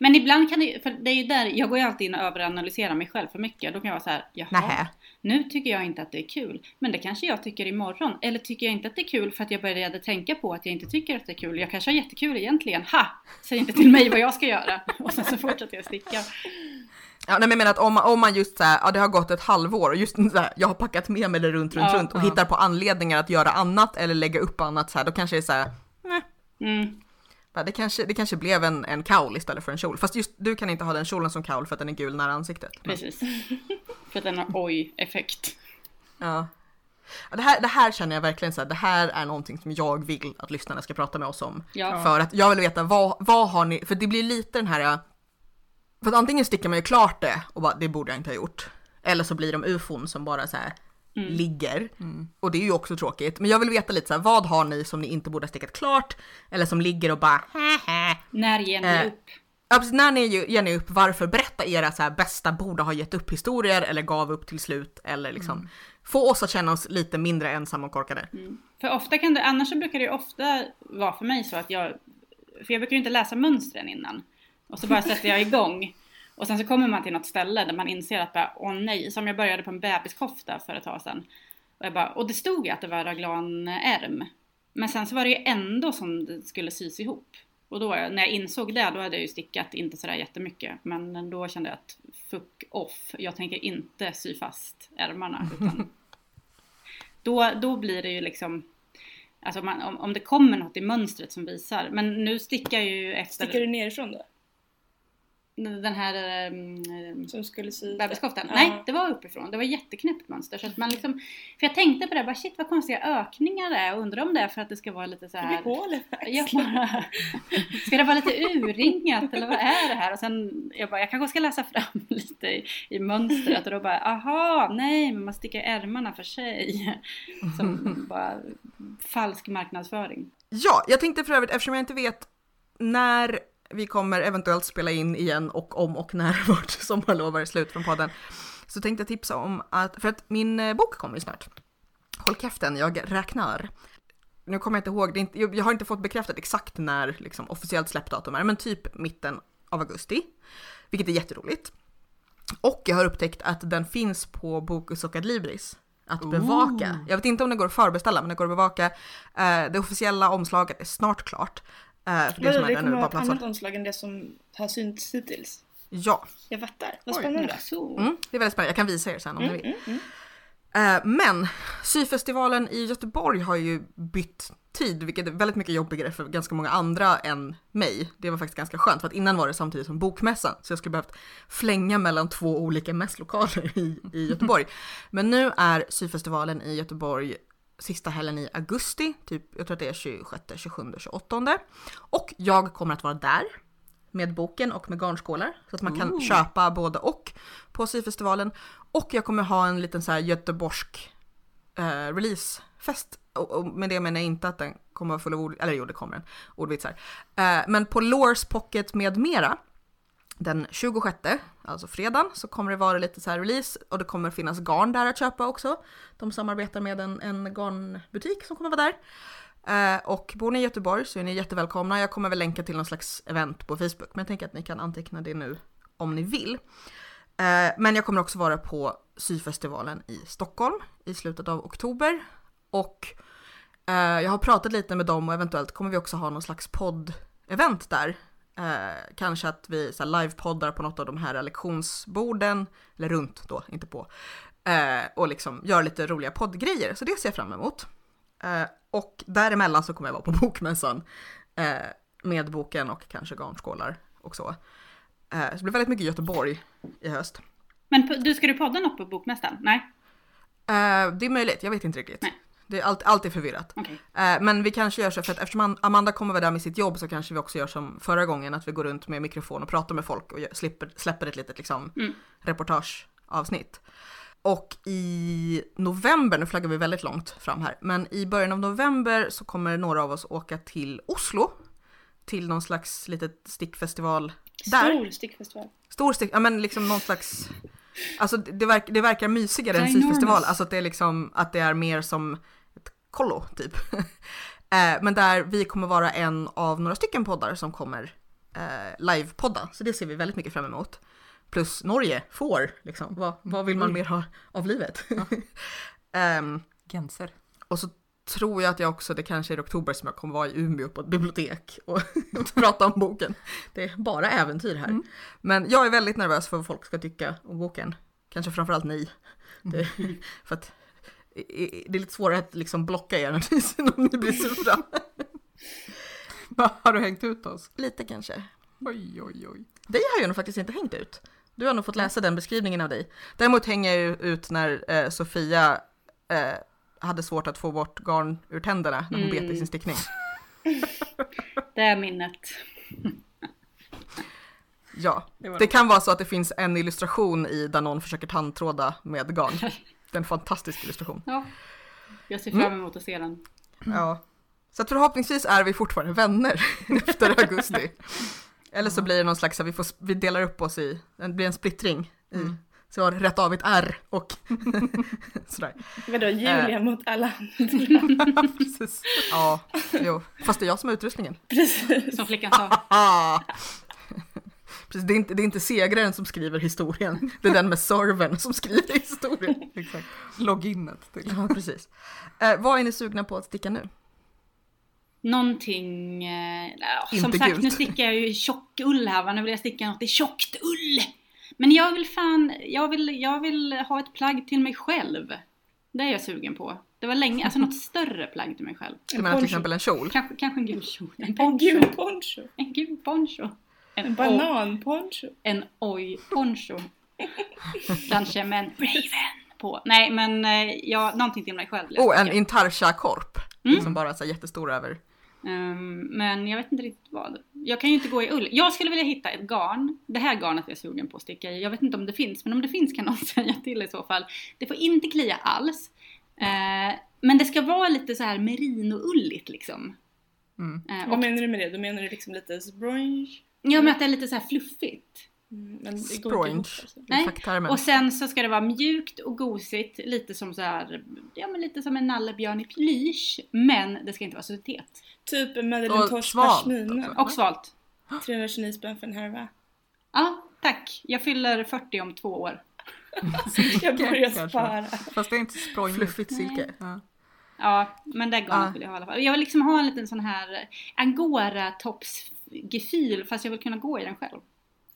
Men ibland kan det för det är ju där, jag går ju alltid in och överanalyserar mig själv för mycket. Då kan jag vara så här, jaha, Nähä. nu tycker jag inte att det är kul. Men det kanske jag tycker imorgon. Eller tycker jag inte att det är kul för att jag började tänka på att jag inte tycker att det är kul. Jag kanske har jättekul egentligen. Ha! Säg inte till mig vad jag ska göra. Och sen så fortsätter jag sticka. Ja, nej, men jag menar att om, om man just så här, ja det har gått ett halvår och just så här, jag har packat med mig det runt, runt, Ja, runt och ja. hittar på anledningar att göra annat eller lägga upp annat så här, då kanske det är så här, nej, Mm. Det kanske, det kanske blev en, en kaul istället för en kjol. Fast just du kan inte ha den kjolen som kaul för att den är gul nära ansiktet. Men, Precis. för att den har oj-effekt. ja. Det, här, det här känner jag verkligen så här, det här är någonting som jag vill att lyssnarna ska prata med oss om. Ja. För att jag vill veta vad, vad har ni, för det blir lite den här, för att antingen stickar man ju klart det och bara det borde jag inte ha gjort. Eller så blir de ufon som bara så här ligger. Och det är ju också tråkigt. Men jag vill veta lite så här, vad har ni som ni inte borde ha stickat klart? Eller som ligger och bara När ger ni Eh, upp? Ja, precis, när ni ger ni upp, varför berätta era så här bästa borde ha gett upp historier eller gav upp till slut eller liksom få oss att känna oss lite mindre ensamma och korkade. För ofta kan det, annars så brukar det ju ofta vara för mig så att jag, för jag brukar ju inte läsa mönstren innan. Och så bara sätter jag igång. Och sen så kommer man till något ställe där man inser att bara, åh nej, som jag började på en bebiskofta för ett tag sedan. Och, jag bara, och det stod ju att det var raglanärm. Men sen så var det ju ändå som det skulle sys ihop. Och då, när jag insåg det, då hade jag ju stickat inte sådär jättemycket. Men då kände jag att fuck off, jag tänker inte sy fast ärmarna. Utan då, då blir det ju liksom Alltså om, man, om, om det kommer något i mönstret som visar. Men nu stickar jag ju efter Stickar du nerifrån då? Den här um, Som skulle sy? bebiskoftan. Ja. Nej, det var uppifrån. Det var jätteknäppt mönster. Så att man liksom, för jag tänkte på det, bara shit vad konstiga ökningar det är. Och undrar om det är för att det ska vara lite så Det här. blir hål Jag bara, ska det vara lite urringat eller vad är det här? Och sen jag bara, jag kanske ska läsa fram lite i, i mönstret och då bara, aha, nej, men man stickar ärmarna för sig. Som bara falsk marknadsföring. Ja, jag tänkte för övrigt eftersom jag inte vet när vi kommer eventuellt spela in igen och om och när vårt sommarlov är slut från podden. Så tänkte jag tipsa om att, för att min eh, bok kommer ju snart. Håll käften, jag räknar. Nu kommer jag inte ihåg, inte, jag har inte fått bekräftat exakt när liksom, officiellt släppdatum är, men typ mitten av augusti. Vilket är jätteroligt. Och jag har upptäckt att den finns på Bokus och Adlibris. Att bevaka. Jag vet inte om det går att förbeställa, men det går att bevaka. Eh, det officiella omslaget är snart klart. Eh, för det som är det bara platsar. annat omslag än det som har synts hittills? Ja, Jag fattar. Vad spännande. Så. mm, det är väldigt spännande. Jag kan visa er sen om ni Mm, vill. mm, mm. Eh, men syfestivalen i Göteborg har ju bytt tid, vilket är väldigt mycket jobbigare för ganska många andra än mig. Det var faktiskt ganska skönt för att innan var det samtidigt som bokmässan så jag skulle behövt flänga mellan två olika mässlokaler i, i Göteborg. Men nu är syfestivalen i Göteborg sista helgen i augusti, typ jag tror att det är 26, 27, 28. Och jag kommer att vara där med boken och med garnskålar så att man kan köpa både och på syfestivalen. Och jag kommer ha en liten så här göteborgsk eh, releasefest. Och, och med det menar jag inte att den kommer vara full av ord, eller jo det kommer den, ordvitsar. Eh, men på Lores Pocket med mera, den 26, alltså fredagen, så kommer det vara lite så här release och det kommer finnas garn där att köpa också. De samarbetar med en, en garnbutik som kommer vara där. Eh, och bor ni i Göteborg så är ni jättevälkomna. Jag kommer väl länka till någon slags event på Facebook, men jag tänker att ni kan anteckna det nu om ni vill. Eh, men jag kommer också vara på syfestivalen i Stockholm i slutet av oktober. Och eh, jag har pratat lite med dem och eventuellt kommer vi också ha någon slags podd-event där. Eh, kanske att vi så här, livepoddar på något av de här lektionsborden, eller runt då, inte på. Eh, och liksom gör lite roliga poddgrejer, så det ser jag fram emot. Eh, och däremellan så kommer jag vara på Bokmässan eh, med boken och kanske garnskålar och så. Eh, så det blir väldigt mycket Göteborg i höst. Men du, ska du podda något på Bokmässan? Nej? Eh, det är möjligt, jag vet inte riktigt. Nej. Det är allt, allt är förvirrat. Okej. Eh, men vi kanske gör så för att eftersom Am- Amanda kommer vara där med sitt jobb så kanske vi också gör som förra gången att vi går runt med mikrofon och pratar med folk och gör, slipper, släpper ett litet liksom, Mm. reportageavsnitt. Och i november, nu flaggar vi väldigt långt fram här, men i början av november så kommer några av oss åka till Oslo till någon slags litet stickfestival där. Stor stickfestival. Stor stick, ja men liksom någon slags, alltså det, verk, det verkar mysigare än syfestival, alltså att det är liksom, att det är mer som kollo typ. eh, men där vi kommer vara en av några stycken poddar som kommer eh, livepodda, så det ser vi väldigt mycket fram emot. Plus Norge får, liksom, vad, vad vill man mer ha av livet? Ehm, Genser. och så tror jag att jag också, det kanske är i oktober som jag kommer vara i Umeå på ett bibliotek och, prata om boken. Det är bara äventyr här. Mm. Men jag är väldigt nervös för vad folk ska tycka om boken. Kanske framförallt ni. Det, för att det är lite svårare att liksom blocka er om ni blir sura. Har du hängt ut oss? Lite kanske. Oj, oj, oj. Det har jag nog faktiskt inte hängt ut. Du har nog fått läsa den beskrivningen av dig. Däremot hänger jag ju ut när eh, Sofia eh, hade svårt att få bort garn ur tänderna när hon bet i Mm. sin stickning. Det är minnet. Ja, Det det kan vara så att det finns en illustration i där någon försöker tandtråda med garn. Det är en fantastisk illustration. Ja. Jag ser Mm. fram emot att se den. Ja. Så att förhoppningsvis är vi fortfarande vänner efter augusti. Eller så blir det någon slags, vi, får, vi delar upp oss i, det blir en splittring i, Mm. så jag har rätt av ett R och sådär. Vadå, Eh. Julia mot alla andra? Precis. Ja, jo. Fast det är jag som har utrustningen. Precis. Som flickan sa. Precis, det, är inte, det är inte segraren som skriver historien, det är den med servern som skriver historien. Exakt. Loginet till. Ja, precis. Eh, vad är ni sugna på att sticka nu? Någonting, eh, som Inte sagt gult. nu stickar jag ju tjock ull här va, nu vill jag sticka något i tjockt ull. Men jag vill fan, jag vill, jag vill ha ett plagg till mig själv. Det är jag sugen på. Det var länge, alltså något större plagg till mig själv. Du En menar till exempel en kjol? Kanske, kanske en gul kjol, en En poncho. gul poncho. En gul poncho. En, bananponcho. en oj poncho. Kanske med en raven på. Nej men eh, ja, någonting till mig själv. Oh, en intarsia-korp. Mm. Som bara är jättestor över. Ehm, men jag vet inte riktigt vad. Jag kan ju inte gå i ull. Jag skulle vilja hitta ett garn. Det här garnet är jag sugen på att sticka i. Jag vet inte om det finns, men om det finns kan någon säga till i så fall. Det får inte klia alls. Eh, men det ska vara lite så här merino-ulligt liksom. Mm. Vad och, menar du med det? Då menar du liksom lite sponge? Ja, men att det är lite så här fluffigt. Mm, ihop. Alltså. Nej. Och sen så ska det vara mjukt och gosigt, lite som så här, ja men lite som en nallebjörn i plysch. Men det ska inte vara syntet. Typ en Madeleine Och Tosh svalt pashmina. också. Och svalt. 329 spänn för en härva. Ja, tack. Jag fyller 40 om två år. Jag börjar spara. Fast det är inte sprojigt. Fluffigt silke. Ja. Ja, men det garnet Ja. vill jag ha i alla fall. Jag vill liksom ha en liten sån här angora-tops-gefühl fast jag vill kunna gå i den själv.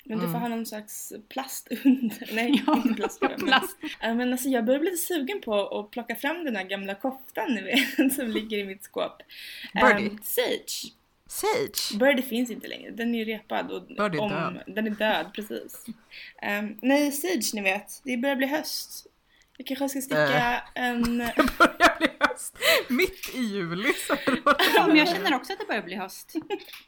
Men du får Mm. ha någon slags plast under. Nej, Ja, inte plast. men- Plast. Ja, men alltså jag börjar bli lite sugen på att plocka fram den här gamla koftan ni vet, som ligger i mitt skåp. Birdie. Ehm, Sage. Sage. Birdie finns inte längre, den är ju repad. Och Birdie är död. Den är död, precis. Ehm, nej, Sage ni vet, det börjar bli höst. Jag kanske ska sticka Äh. en... Det börjar bli höst. Mitt i juli. Så Ja, men jag känner också att det börjar bli höst.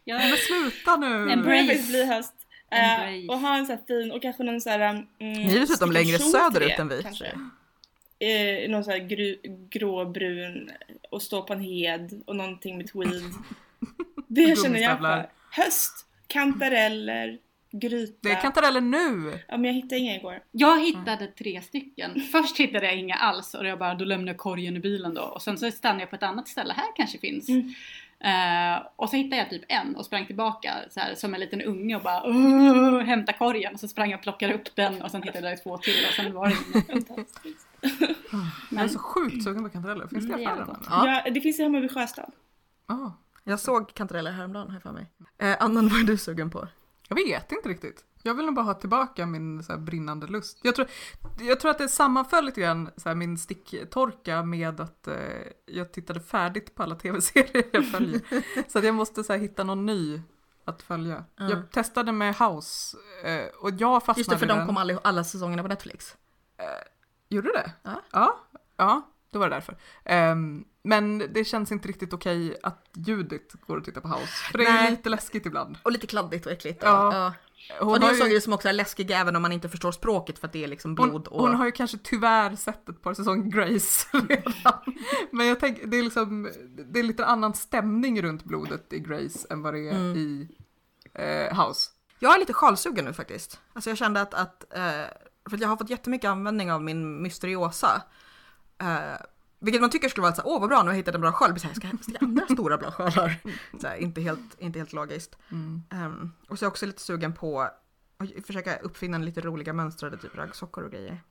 Jag, Men sluta nu. En faktiskt bli höst. Embrace. och ha en sån här fin och kanske någon sån här... Mm, Ni är dessutom längre söderut det, än vi. Kanske. Eh, någon sån här gru, gråbrun och stå på en hed och någonting med tweed. Det känner jag för. Höst, kantareller, gryta. Det är kantareller nu! Ja men jag hittade inga igår. Jag hittade tre stycken. Först hittade jag inga alls och jag bara, då lämnade jag korgen i bilen då. Och sen så stannade jag på ett annat ställe, här kanske finns. Mm. Eh, och så hittade jag typ en och sprang tillbaka så här, som en liten unge och bara "Åh, hämta korgen. Och så sprang jag och plockade upp den och sen hittade jag två till och sen var det ingen. Fantastiskt. Jag är så sjukt sugen på kantareller. Finns det i Mm, affären? Ja. Ja, det finns i Hammarby sjöstad. Ah. Jag såg kantareller häromdagen jag för mig. Eh, Annan, vad är du sugen på? Jag vet inte riktigt. Jag vill nog bara ha tillbaka min så här, brinnande lust. Jag tror, jag tror att det sammanföll lite grann, så här, min sticktorka med att eh, jag tittade färdigt på alla tv-serier jag följer. så att jag måste så här, hitta någon ny att följa. Ja. Jag testade med House eh, och jag fastnade Just det, för de den. kom alla, alla säsongerna på Netflix. Gjorde det? Ja. Ja, ja då var det därför. Ehm, men det känns inte riktigt okej att Judith går och tittar på House. För det är Nej. lite läskigt ibland. Och lite kladdigt och äckligt. Ja. Ja. Hon Och det är ju- saker som också är läskiga även om man inte förstår språket för att det är liksom Hon, blod och... hon har ju kanske tyvärr sett ett par säsonger Grace redan. Men jag tänker, det är liksom, det är lite annan stämning runt blodet i Grace än vad det är Mm. i eh, House. Jag är lite sjalsugen nu faktiskt. Alltså jag kände att, att eh, för att jag har fått jättemycket användning av min Mysteriosa. Eh, vilket man tycker skulle vara så åh vad bra, nu har jag hittat en bra sjal. Men så här, Ska jag andra stora bra? Så här, inte, helt, inte helt logiskt. Mm. Ehm, och så är jag också lite sugen på att försöka uppfinna lite roliga mönstrade typ raggsockor och grejer.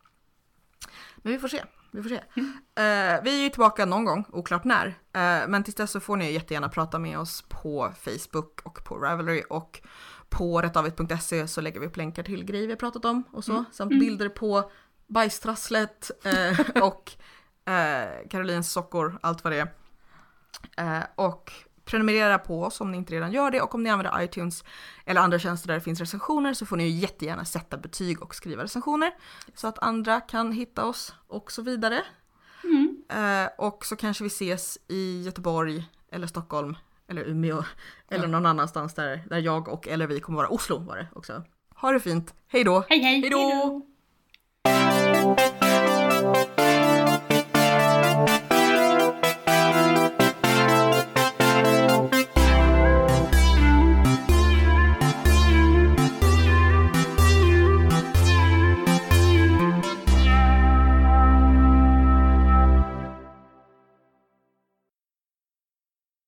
Men vi får se. Vi, får se. Eh, vi är ju tillbaka någon gång, oklart när. Eh, men tills dess så får ni jättegärna prata med oss på Facebook och på Ravelry och på rättavit.se så lägger vi upp länkar till grejer vi har pratat om och så. Samt bilder på bajstrasslet eh, och eh, Karolins sockor, allt vad det är. Eh, och prenumerera på oss om ni inte redan gör det och om ni använder iTunes eller andra tjänster där det finns recensioner så får ni ju jättegärna sätta betyg och skriva recensioner så att andra kan hitta oss och så vidare. Mm. Eh, och så kanske vi ses i Göteborg eller Stockholm eller Umeå eller någon annanstans där, där jag och eller vi kommer vara. Oslo var det också. Ha det fint, hej då! Hej hej! Hej då! Thank you.